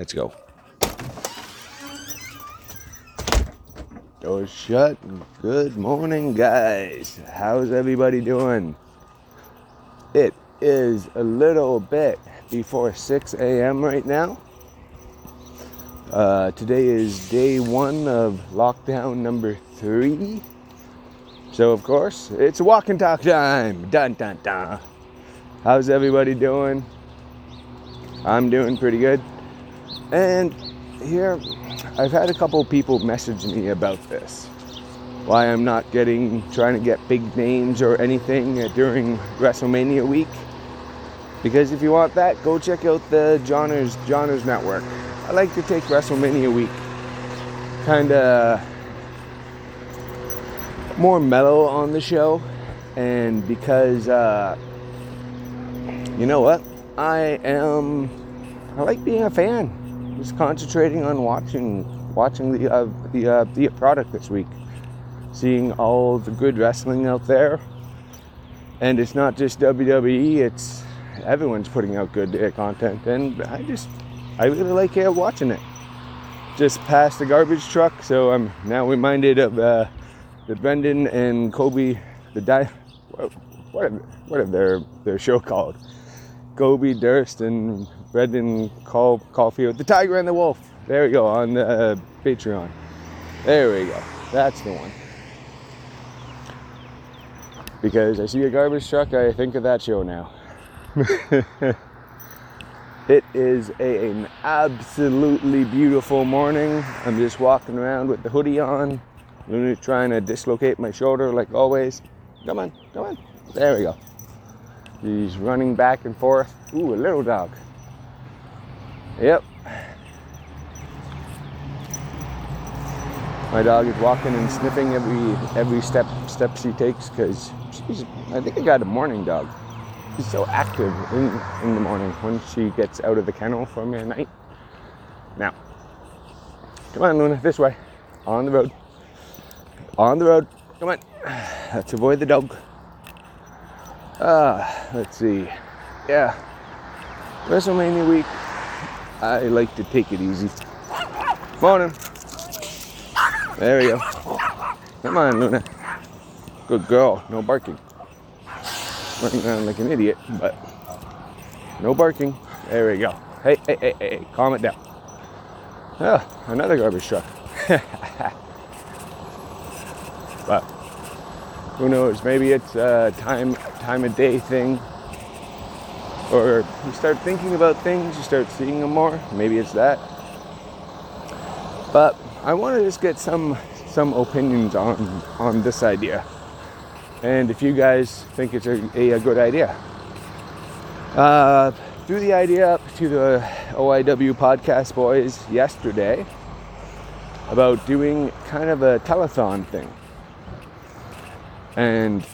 Let's go. Doors shut. Good morning, guys. How's everybody doing? It is a little bit before 6 a.m. right now. Uh, today is day one of lockdown number three. So, of course, it's walk and talk time. Dun dun dun. How's everybody doing? I'm doing pretty good. And here, I've had a couple people message me about this. Why I'm not getting, trying to get big names or anything during WrestleMania week. Because if you want that, go check out the Johners, Johners Network. I like to take WrestleMania week kind of more mellow on the show. And because, uh, you know what? I am. I like being a fan. Just concentrating on watching, watching the uh, the uh, the product this week, seeing all the good wrestling out there. And it's not just WWE. It's everyone's putting out good uh, content, and I just I really like uh, watching it. Just past the garbage truck, so I'm now reminded of uh, the Brendan and Kobe, the di- what what what are their their show called? Kobe Durst and Brendan Call, Caulfield, The Tiger and the Wolf. There we go on the uh, Patreon. There we go. That's the one. Because I see a garbage truck, I think of that show now. it is a, an absolutely beautiful morning. I'm just walking around with the hoodie on, Luna trying to dislocate my shoulder like always. Come on, come on. There we go. He's running back and forth. Ooh, a little dog. Yep. My dog is walking and sniffing every every step steps he takes because she's. I think I got a morning dog. She's so active in in the morning when she gets out of the kennel for me at night. Now, come on, Luna, this way, on the road, on the road. Come on, let's avoid the dog. Ah, let's see. Yeah. WrestleMania week. I like to take it easy. Morning. There we go. Come on, Luna. Good girl. No barking. Running around like an idiot, but no barking. There we go. Hey, hey, hey, hey, calm it down. Ah, another garbage truck. but who knows? Maybe it's a time time of day thing, or you start thinking about things, you start seeing them more. Maybe it's that. But I want to just get some some opinions on on this idea, and if you guys think it's a, a, good idea. Uh, threw the idea up to the OIW podcast boys yesterday about doing kind of a telethon thing and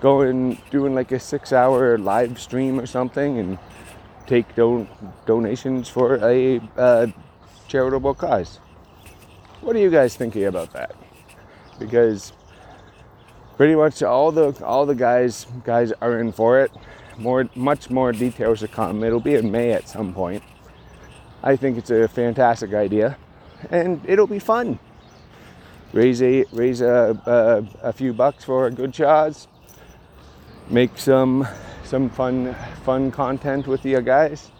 going doing like a six hour live stream or something and take don- donations for a uh, charitable cause. What are you guys thinking about that? Because pretty much all the all the guys guys are in for it. More much more details to come. It'll be in may at some point. I think it's a fantastic idea. And it'll be fun. Raise a raise a, a, a few bucks for a good cause make some some fun fun content with you guys.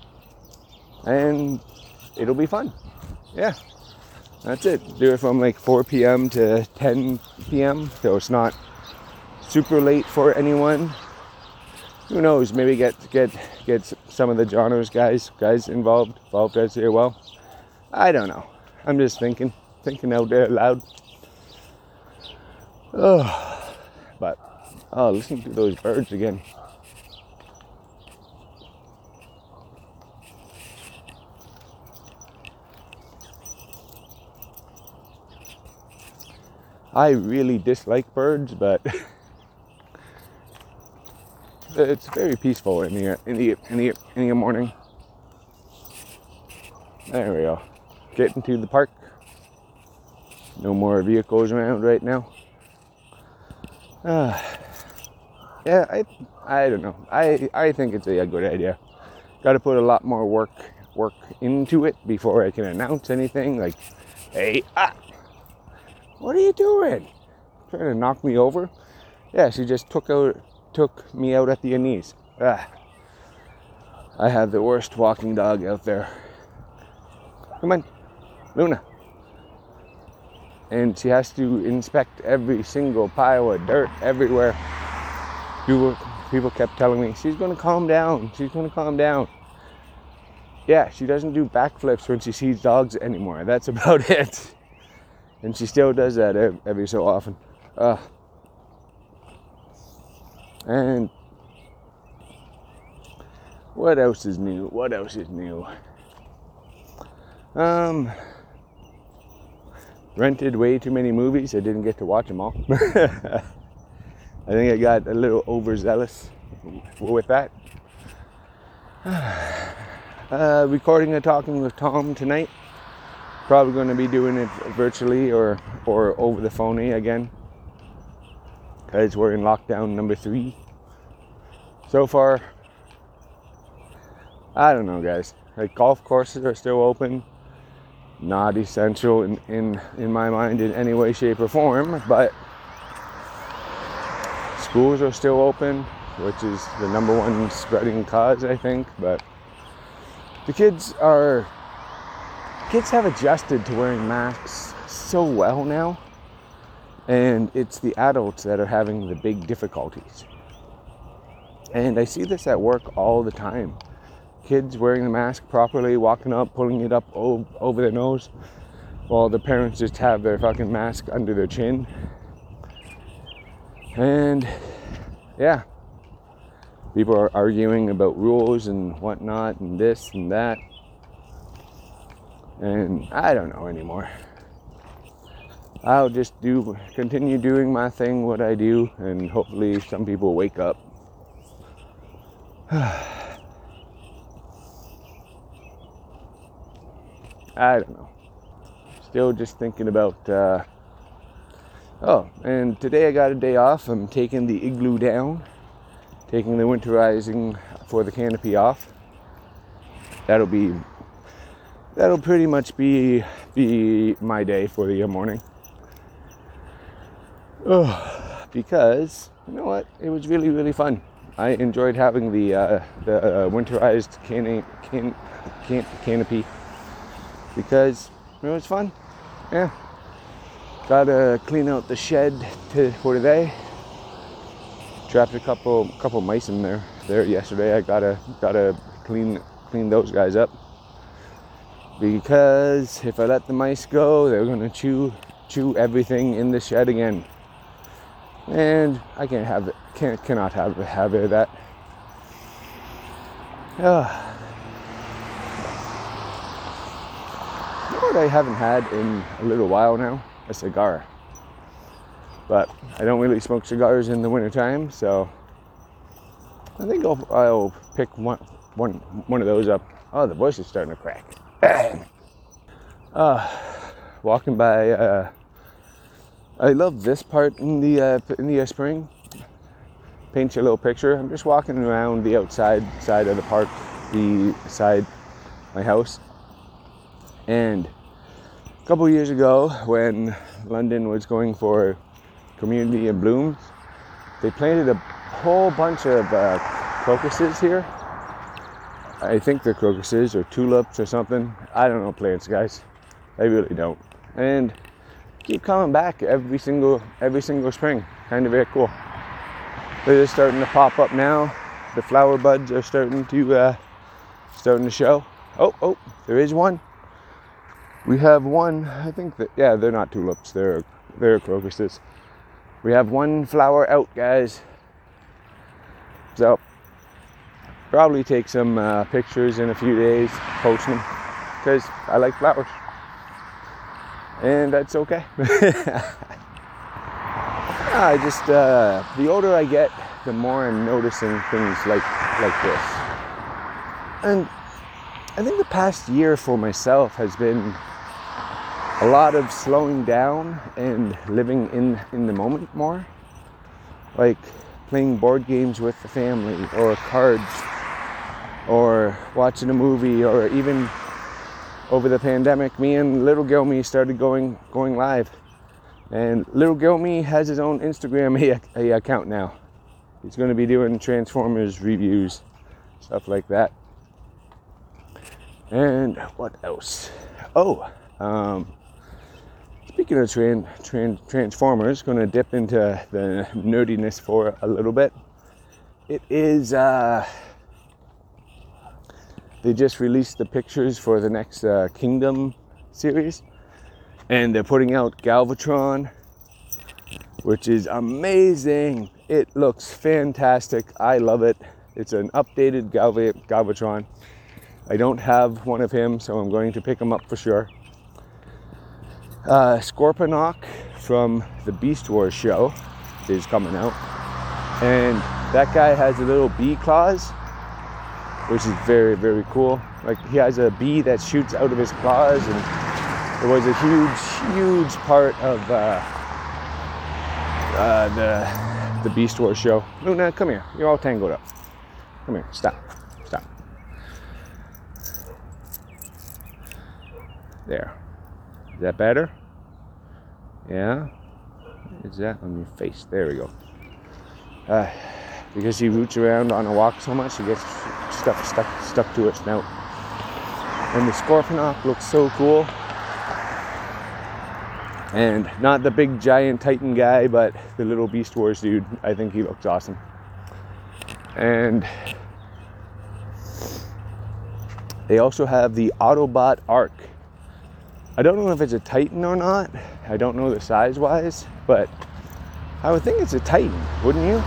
And it'll be fun. Yeah. That's it. Do it from like 4 p.m to 10 p.m so it's not super late for anyone. Who knows? Maybe get get get some of the genres guys guys involved involved as here. Well i don't know. I'm just thinking thinking out there loud. Oh but Oh, listen to those birds again. I really dislike birds, but it's very peaceful in the in the in the in the morning. There we go. Getting to the park. No more vehicles around right now. Ah yeah, I I don't know. I I think it's a, a good idea. Got to put a lot more work work into it before I can announce anything. Like, hey, ah, what are you doing? Trying to knock me over? Yeah, she just took out took me out at the knees. Ah, I have the worst walking dog out there. Come on, Luna. And she has to inspect every single pile of dirt everywhere. People, people kept telling me, she's gonna calm down, she's gonna calm down. Yeah, she doesn't do backflips when she sees dogs anymore. That's about it. And she still does that every so often. Uh, and what else is new? What else is new? Um, rented way too many movies. I didn't get to watch them all. I think I got a little overzealous with that. Uh, recording and talking with Tom tonight. Probably going to be doing it virtually or or over the phone again, because we're in lockdown number three. So far, I don't know, guys. Like golf courses are still open not essential in, in, in my mind in any way, shape, or form, but schools are still open, which is the number one spreading cause, I think. But the kids are, kids have adjusted to wearing masks so well now, and it's the adults that are having the big difficulties. And I see this at work all the time kids wearing the mask properly, walking up, pulling it up over their nose, while the parents just have their fucking mask under their chin. And yeah, people are arguing about rules and whatnot, and this and that. And I don't know anymore. I'll just do continue doing my thing, what I do, and hopefully some people wake up. I don't know. Still just thinking about. Uh, oh, and today I got a day off. I'm taking the igloo down, taking the winterizing for the canopy off. That'll be. That'll pretty much be be my day for the morning. Oh, because you know what? It was really really fun. I enjoyed having the uh, the uh, winterized can- can- can- canopy because it was fun. Yeah. Gotta clean out the shed to, for today. Trapped a couple couple mice in there there yesterday. I gotta gotta clean clean those guys up because if I let the mice go, they're gonna chew chew everything in the shed again, and I can't have it. Can't cannot have have it that. Uh, what I haven't had in a little while now? A cigar. But I don't really smoke cigars in the wintertime, so I think I'll, I'll pick one, one, one of those up. Oh, the bush is starting to crack. uh, walking by, uh, I love this part in the uh, in the uh, spring. Paint you a little picture. I'm just walking around the outside side of the park, the side my house, and couple years ago, when London was going for Community in bloom, they planted a whole bunch of uh, crocuses here. I think they're crocuses or tulips or something. I don't know plants, guys. I really don't. And keep coming back every single every single spring. Kind of very cool. They're just starting to pop up now. The flower buds are starting to uh, starting to show. Oh, oh, there is one. We have one, I think that, yeah, they're not tulips, they're, they're crocuses. We have one flower out, guys. So, probably take some uh, pictures in a few days, post them, because I like flowers. And that's okay. I just uh, the older I get, the more I'm noticing things like like this. And I think the past year for myself has been a lot of slowing down and living in in the moment more. Like playing board games with the family or cards or watching a movie or even over the pandemic me and little girl me started going going live. And little girl me has his own instagram account now. He's going to be doing transformers reviews stuff like that and what else? Oh um, speaking of tran- tran- transformers going to dip into the nerdiness for a little bit. It is uh, they just released the pictures for the next uh, kingdom series. And they're putting out galvatron which is amazing. It looks fantastic. I love it. It's an updated Galva- galvatron I don't have one of him, so I'm going to pick him up for sure. Uh, Scorponok from the Beast Wars show is coming out, and that guy has a little bee claws, which is very very cool. Like he has a bee that shoots out of his claws, and it was a huge huge part of uh, uh, the the Beast Wars show. Luna, come here. You're all tangled up. Come here. Stop. There. Is that better? Yeah? Is that on your face? There we go. Uh, because he roots around on a walk so much, he gets stuff stuck stuck to his snout. And the Scorponok looks so cool. And not the big giant Titan guy, but the little Beast Wars dude. I think he looks awesome. And they also have the Autobot Ark I don't know if it's a Titan or not. I don't know the size wise, but I would think it's a Titan, wouldn't you?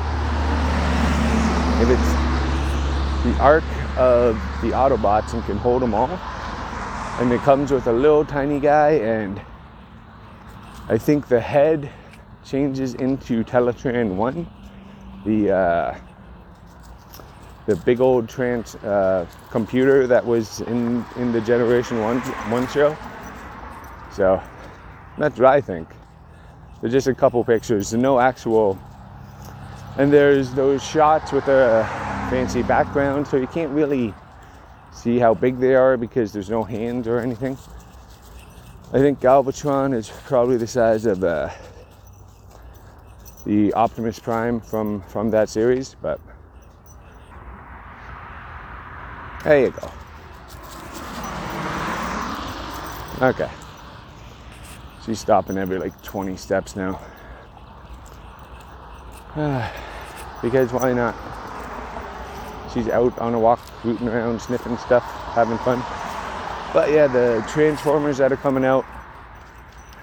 If it's the Ark of the Autobots and can hold them all. And it comes with a little tiny guy, and I think the head changes into Teletran 1, the, uh, the big old trans uh, computer that was in, in the Generation 1, 1 show. So that's what I think. There's just a couple pictures, no actual. And there's those shots with a fancy background, so you can't really see how big they are because there's no hands or anything. I think Galvatron is probably the size of uh, the Optimus Prime from from that series, but there you go. Okay. She's stopping every like 20 steps now. because why not? She's out on a walk, rooting around, sniffing stuff, having fun. But yeah, the Transformers that are coming out,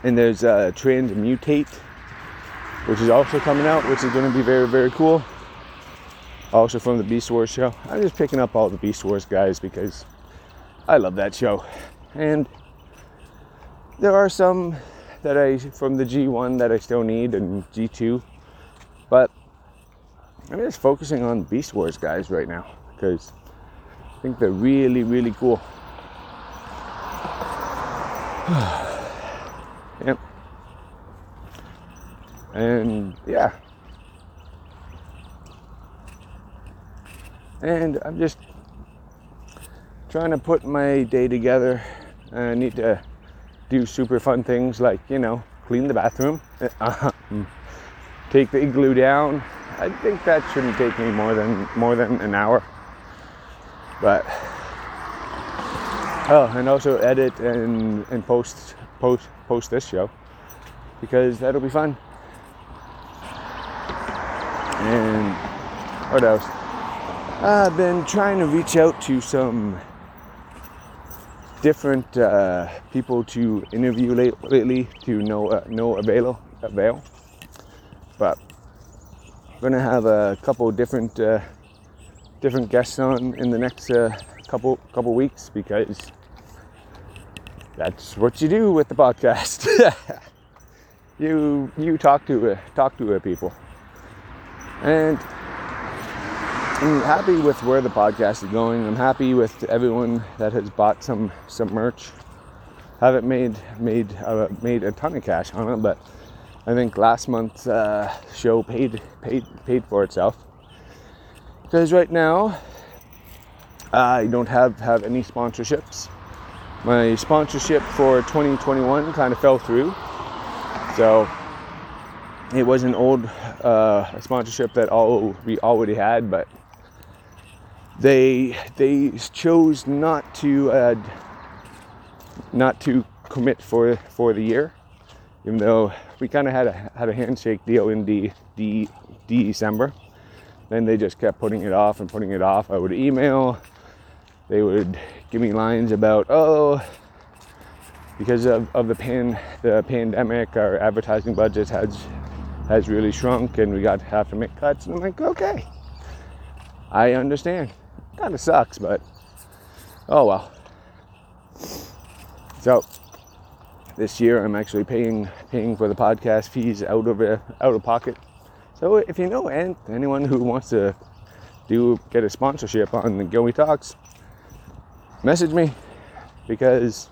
and there's uh, Transmutate, which is also coming out, which is going to be very, very cool. Also from the Beast Wars show. I'm just picking up all the Beast Wars guys because I love that show. And there are some that I from the G1 that I still need and G2, but I'm just focusing on Beast Wars guys right now because I think they're really really cool. yep. And yeah. And I'm just trying to put my day together. I need to do super fun things like, you know, clean the bathroom, uh, take the igloo down. I think that shouldn't take me more than more than an hour. But oh, and also edit and, and post post post this show because that'll be fun. And what else? I've been trying to reach out to some different uh, people to interview late, lately to no uh, no avail avail. But I'm gonna have a couple different uh, different guests on in the next uh, couple couple weeks because that's what you do with the podcast. you you talk to uh, talk to uh, people, and I'm happy with where the podcast is going. I'm happy with everyone that has bought some some merch. Haven't made made uh, made a ton of cash on it, but I think last month's uh, show paid paid paid for itself. Because right now, I don't have have any sponsorships. My sponsorship for 2021 kind of fell through, so it was an old uh, sponsorship that all we already had, but they they chose not to uh, not to commit for for the year, even though we kind of had a had a handshake deal in the the December. Then they just kept putting it off and putting it off. I would email. They would give me lines about oh because of, of the pan the pandemic our advertising budget has has really shrunk and we got to have to make cuts and I'm like okay I understand kind of sucks but oh well so this year I'm actually paying paying for the podcast fees out of uh, out of pocket. So if you know and anyone who wants to do get a sponsorship on the Gilmy Talks, message me because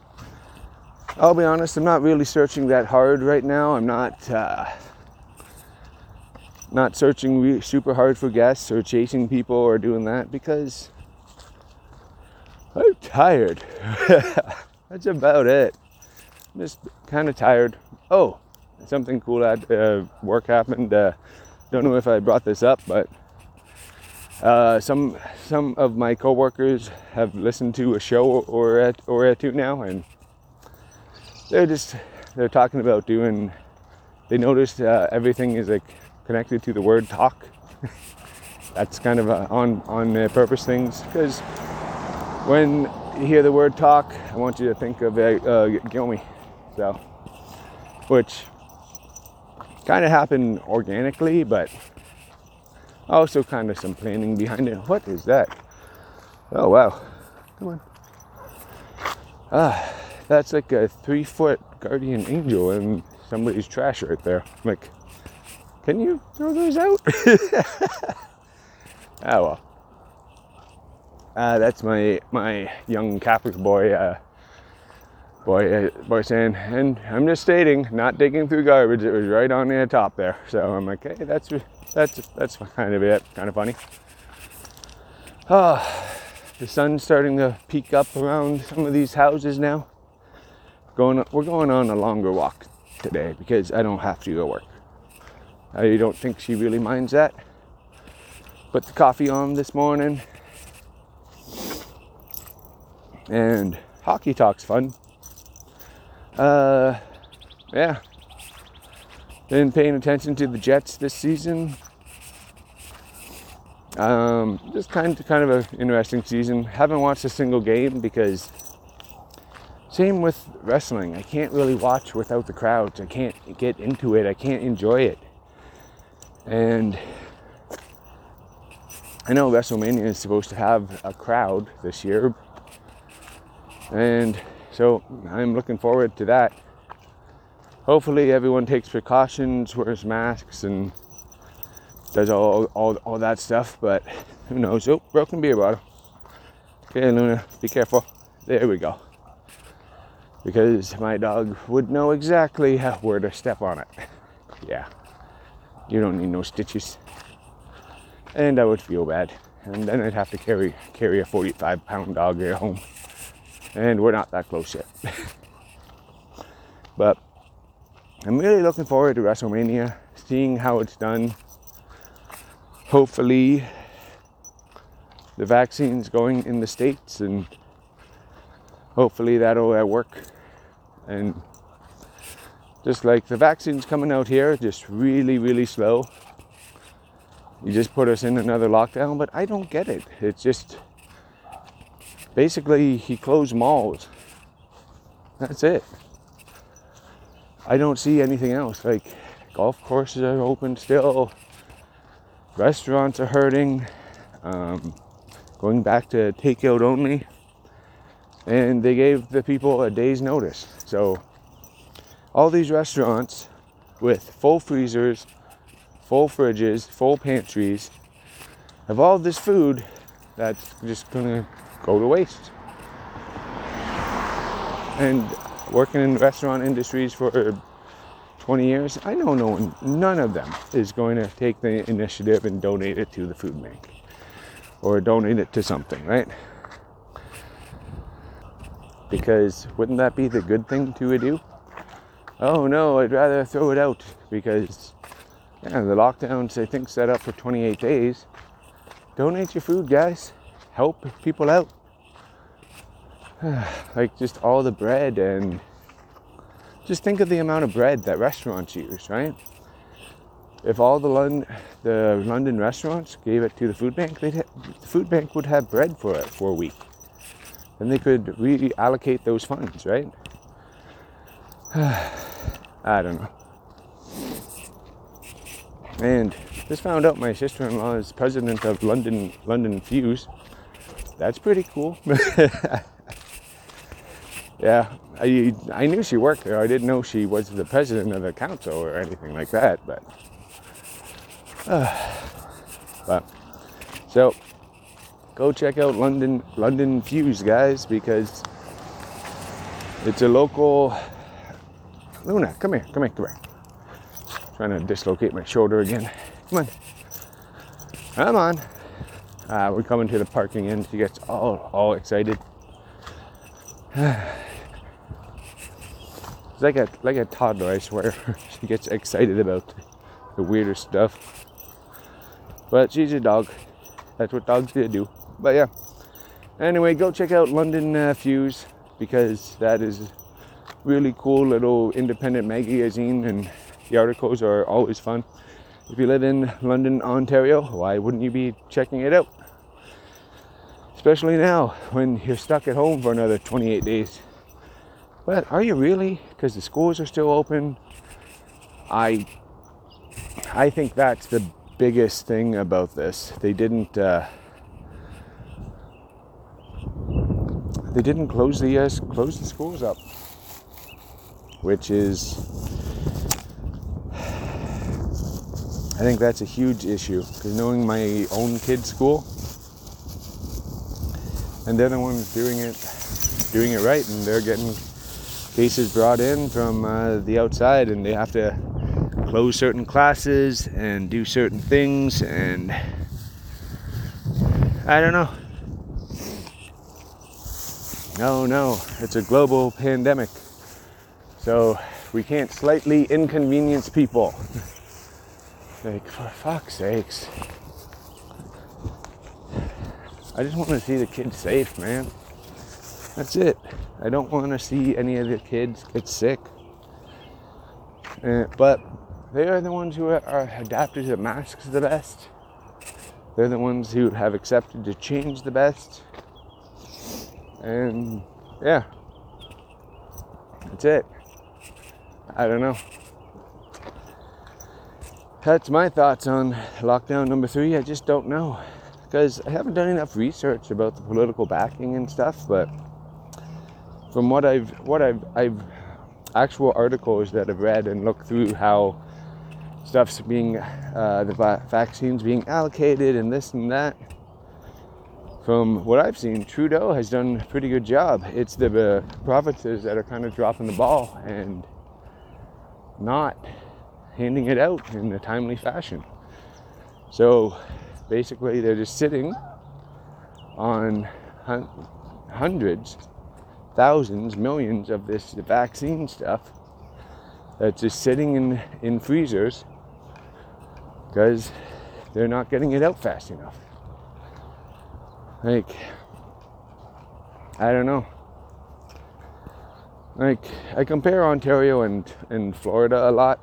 I'll be honest, I'm not really searching that hard right now. I'm not uh, not searching re- super hard for guests or chasing people or doing that because I'm tired. That's about it. I'm just kind of tired. Oh, something cool at uh, work happened. Uh, don't know if I brought this up, but uh, some some of my coworkers have listened to a show or at or two now, and they're just they're talking about doing. They noticed uh, everything is like connected to the word talk. That's kind of a on on uh, purpose things because when you hear the word talk, I want you to think of uh, uh Gilmy. So, which kind of happened organically, but also kind of some planning behind it. What is that? Oh wow! Come on. Ah, that's like a three-foot guardian angel in somebody's trash right there. Like, can you throw those out? oh well. Uh, that's my my young Catholic boy, uh, boy, uh, boy saying, and I'm just stating, not digging through garbage. It was right on the top there. So I'm like, hey, that's that's that's kind of it, kind of funny. Oh, the sun's starting to peek up around some of these houses now. Going, we're going on a longer walk today because I don't have to go work. I don't think she really minds that. Put the coffee on this morning and hockey talk's fun. Uh, yeah. Been paying attention to the Jets this season. Um, just kind of kind of an interesting season. Haven't watched a single game because same with wrestling. I can't really watch without the crowds. I can't get into it. I can't enjoy it. And I know WrestleMania is supposed to have a crowd this year, and so I'm looking forward to that. Hopefully, everyone takes precautions, wears masks, and does all, all, all that stuff. But who knows? Oh, broken beer bottle. Okay, Luna, be careful. There we go. Because my dog would know exactly where to step on it. Yeah. You don't need no stitches. And I would feel bad. And then I'd have to carry carry a 45 pound dog at home and we're not that close yet. but I'm really looking forward to WrestleMania, seeing how it's done. Hopefully, the vaccine's going in the States, and hopefully that'll uh, work. And just like the vaccine's coming out here, just really, really slow. You just put us in another lockdown, but I don't get it. It's just basically he closed malls. That's it. I don't see anything else. Like golf courses are open still. Restaurants are hurting. Um, going back to takeout only. And they gave the people a day's notice. So all these restaurants with full freezers, full fridges, full pantries of all this food that's just gonna go to waste. And working in the restaurant industries for 20 years, I know no one, none of them is going to take the initiative and donate it to the food bank or donate it to something, right? Because wouldn't that be the good thing to do? Oh no, I'd rather throw it out because yeah, the lockdowns I think set up for 28 days. Donate your food, guys. Help people out. like just all the bread and just think of the amount of bread that restaurants use, right? If all the London, the London restaurants gave it to the food bank, ha- the food bank would have bread for it for a week. Then they could reallocate those funds, right? I don't know. And just found out my sister-in-law is president of London London Fuse. That's pretty cool. yeah, I I knew she worked there. I didn't know she was the president of the council or anything like that. But uh, but so go check out London London Fuse, guys, because it's a local. Luna, come here, come here, come here. Trying to dislocate my shoulder again. Come on, come on. Uh, we're coming to the parking end. She gets all all excited. It's like a like a toddler, I swear. she gets excited about the weirdest stuff. But she's a dog. That's what dogs do. But yeah. Anyway, go check out London uh, Fuse because that is really cool little independent magazine and the articles are always fun. If you live in London, Ontario, why wouldn't you be checking it out? Especially now when you're stuck at home for another 28 days. But are you really? Because the schools are still open. I I think that's the biggest thing about this. They didn't uh, they didn't close the uh, close the schools up, which is I think that's a huge issue because knowing my own kid's school and they're the ones doing it doing it right and they're getting cases brought in from uh, the outside and they have to close certain classes and do certain things and I don't know. No, no, it's a global pandemic. So we can't slightly inconvenience people. like, for fuck's sakes. I just want to see the kids safe, man. That's it. I don't want to see any of the kids get sick. Uh, but they are the ones who are adapted to masks the best. They're the ones who have accepted to change the best. And yeah, that's it. I don't know. That's my thoughts on lockdown number three. I just don't know because I haven't done enough research about the political backing and stuff, but from what I've what I've I've actual articles that I've read and looked through how stuff's being uh, the va- vaccines being allocated and this and that. From what I've seen, Trudeau has done a pretty good job. It's the uh, provinces that are kind of dropping the ball and not handing it out in a timely fashion. So basically, they're just sitting on hun- hundreds thousands, millions of this vaccine stuff that's just sitting in, in freezers because they're not getting it out fast enough. Like, I don't know. Like, I compare Ontario and, and Florida a lot.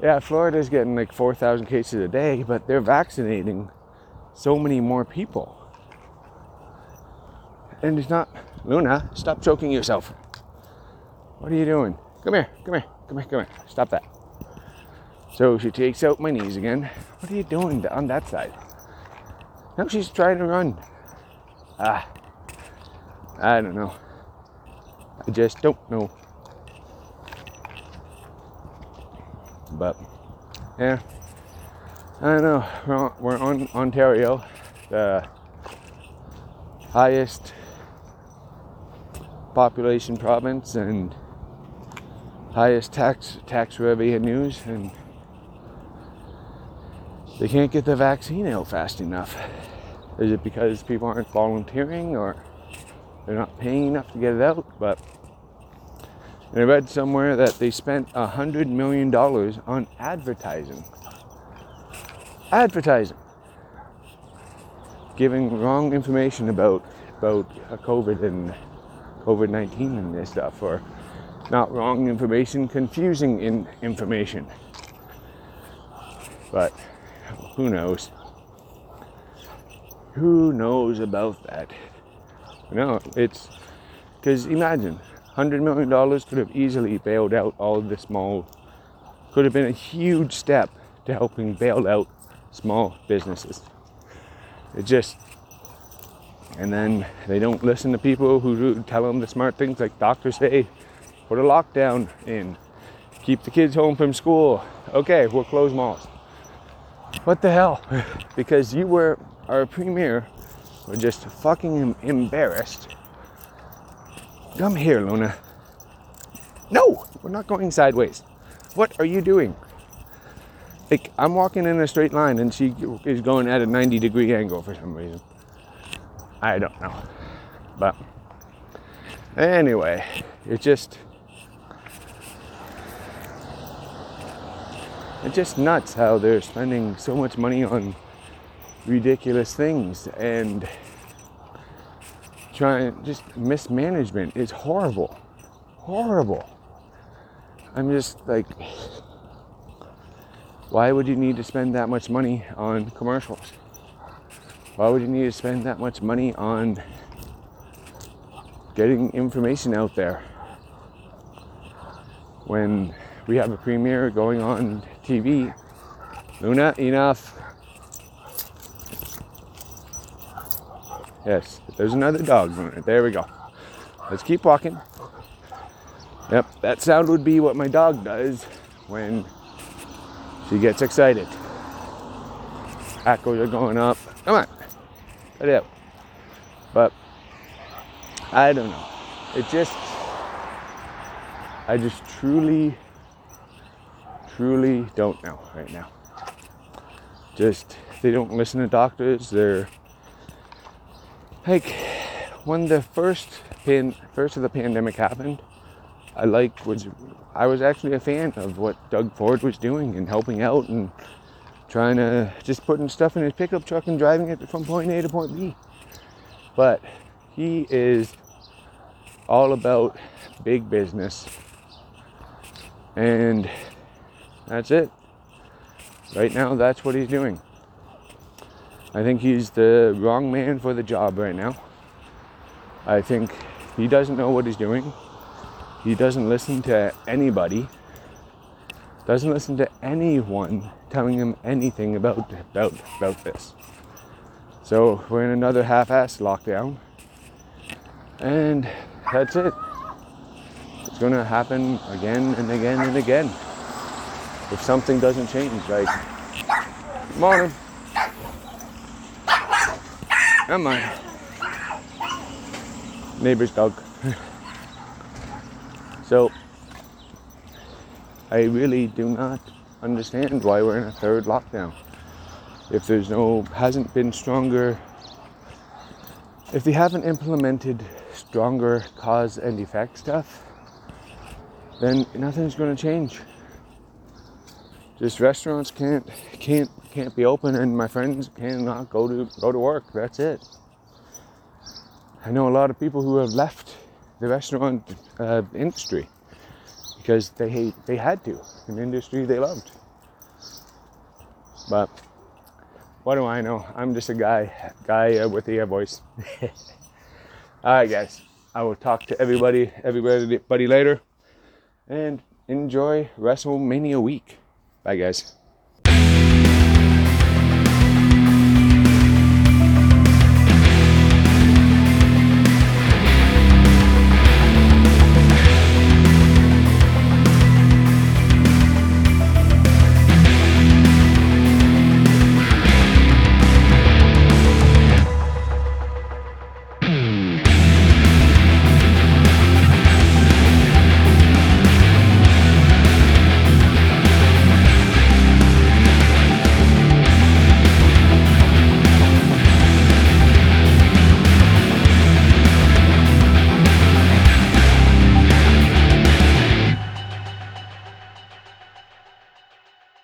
Yeah, Florida's getting like 4,000 cases a day, but they're vaccinating so many more people. And it's not Luna, stop choking yourself. What are you doing? Come here, come here, come here, come here. Stop that. So she takes out my knees again. What are you doing on that side? Now she's trying to run. Ah, I don't know. I just don't know. But yeah, I don't know. We're on, we're on Ontario, the highest population province and highest tax tax revenues, and they can't get the vaccine out fast enough. Is it because people aren't volunteering or they're not paying enough to get it out? But I read somewhere that they spent a hundred million dollars on advertising. Advertising. Giving wrong information about about COVID and COVID nineteen and this stuff, or not wrong information, confusing in information. But who knows? Who knows about that? No, it's because imagine $100 million could have easily bailed out all the small, could have been a huge step to helping bail out small businesses. It just, and then they don't listen to people who tell them the smart things like doctors say, put a lockdown in, keep the kids home from school. Okay, we'll close malls. What the hell? because you were our premier were just fucking embarrassed. Come here, Luna. No, we're not going sideways. What are you doing? Like, I'm walking in a straight line and she is going at a 90 degree angle for some reason. I don't know. But anyway, it's just. It's just nuts how they're spending so much money on ridiculous things and trying just mismanagement is horrible horrible i'm just like why would you need to spend that much money on commercials why would you need to spend that much money on getting information out there when we have a premier going on tv luna enough Yes, there's another dog. There we go. Let's keep walking. Yep, that sound would be what my dog does when she gets excited. Echoes are going up. Come on, out. But I don't know. It just, I just truly, truly don't know right now. Just, they don't listen to doctors. They're like when the first pan, first of the pandemic happened, I like was I was actually a fan of what Doug Ford was doing and helping out and trying to just putting stuff in his pickup truck and driving it from point A to point B. But he is all about big business. And that's it. Right now, that's what he's doing. I think he's the wrong man for the job right now. I think he doesn't know what he's doing. He doesn't listen to anybody. Doesn't listen to anyone telling him anything about about about this. So we're in another half-ass lockdown, and that's it. It's gonna happen again and again and again if something doesn't change. Like, morning. Come on. Neighbor's dog. so, I really do not understand why we're in a third lockdown. If there's no, hasn't been stronger, if they haven't implemented stronger cause and effect stuff, then nothing's going to change. Just restaurants can't can't can't be open and my friends cannot go to go to work. That's it. I know a lot of people who have left the restaurant uh, industry because they hate they had to an industry they loved. But what do I know? I'm just a guy guy uh, with a voice. All right, guys. I will talk to everybody everybody later and enjoy WrestleMania week. Bye, guys.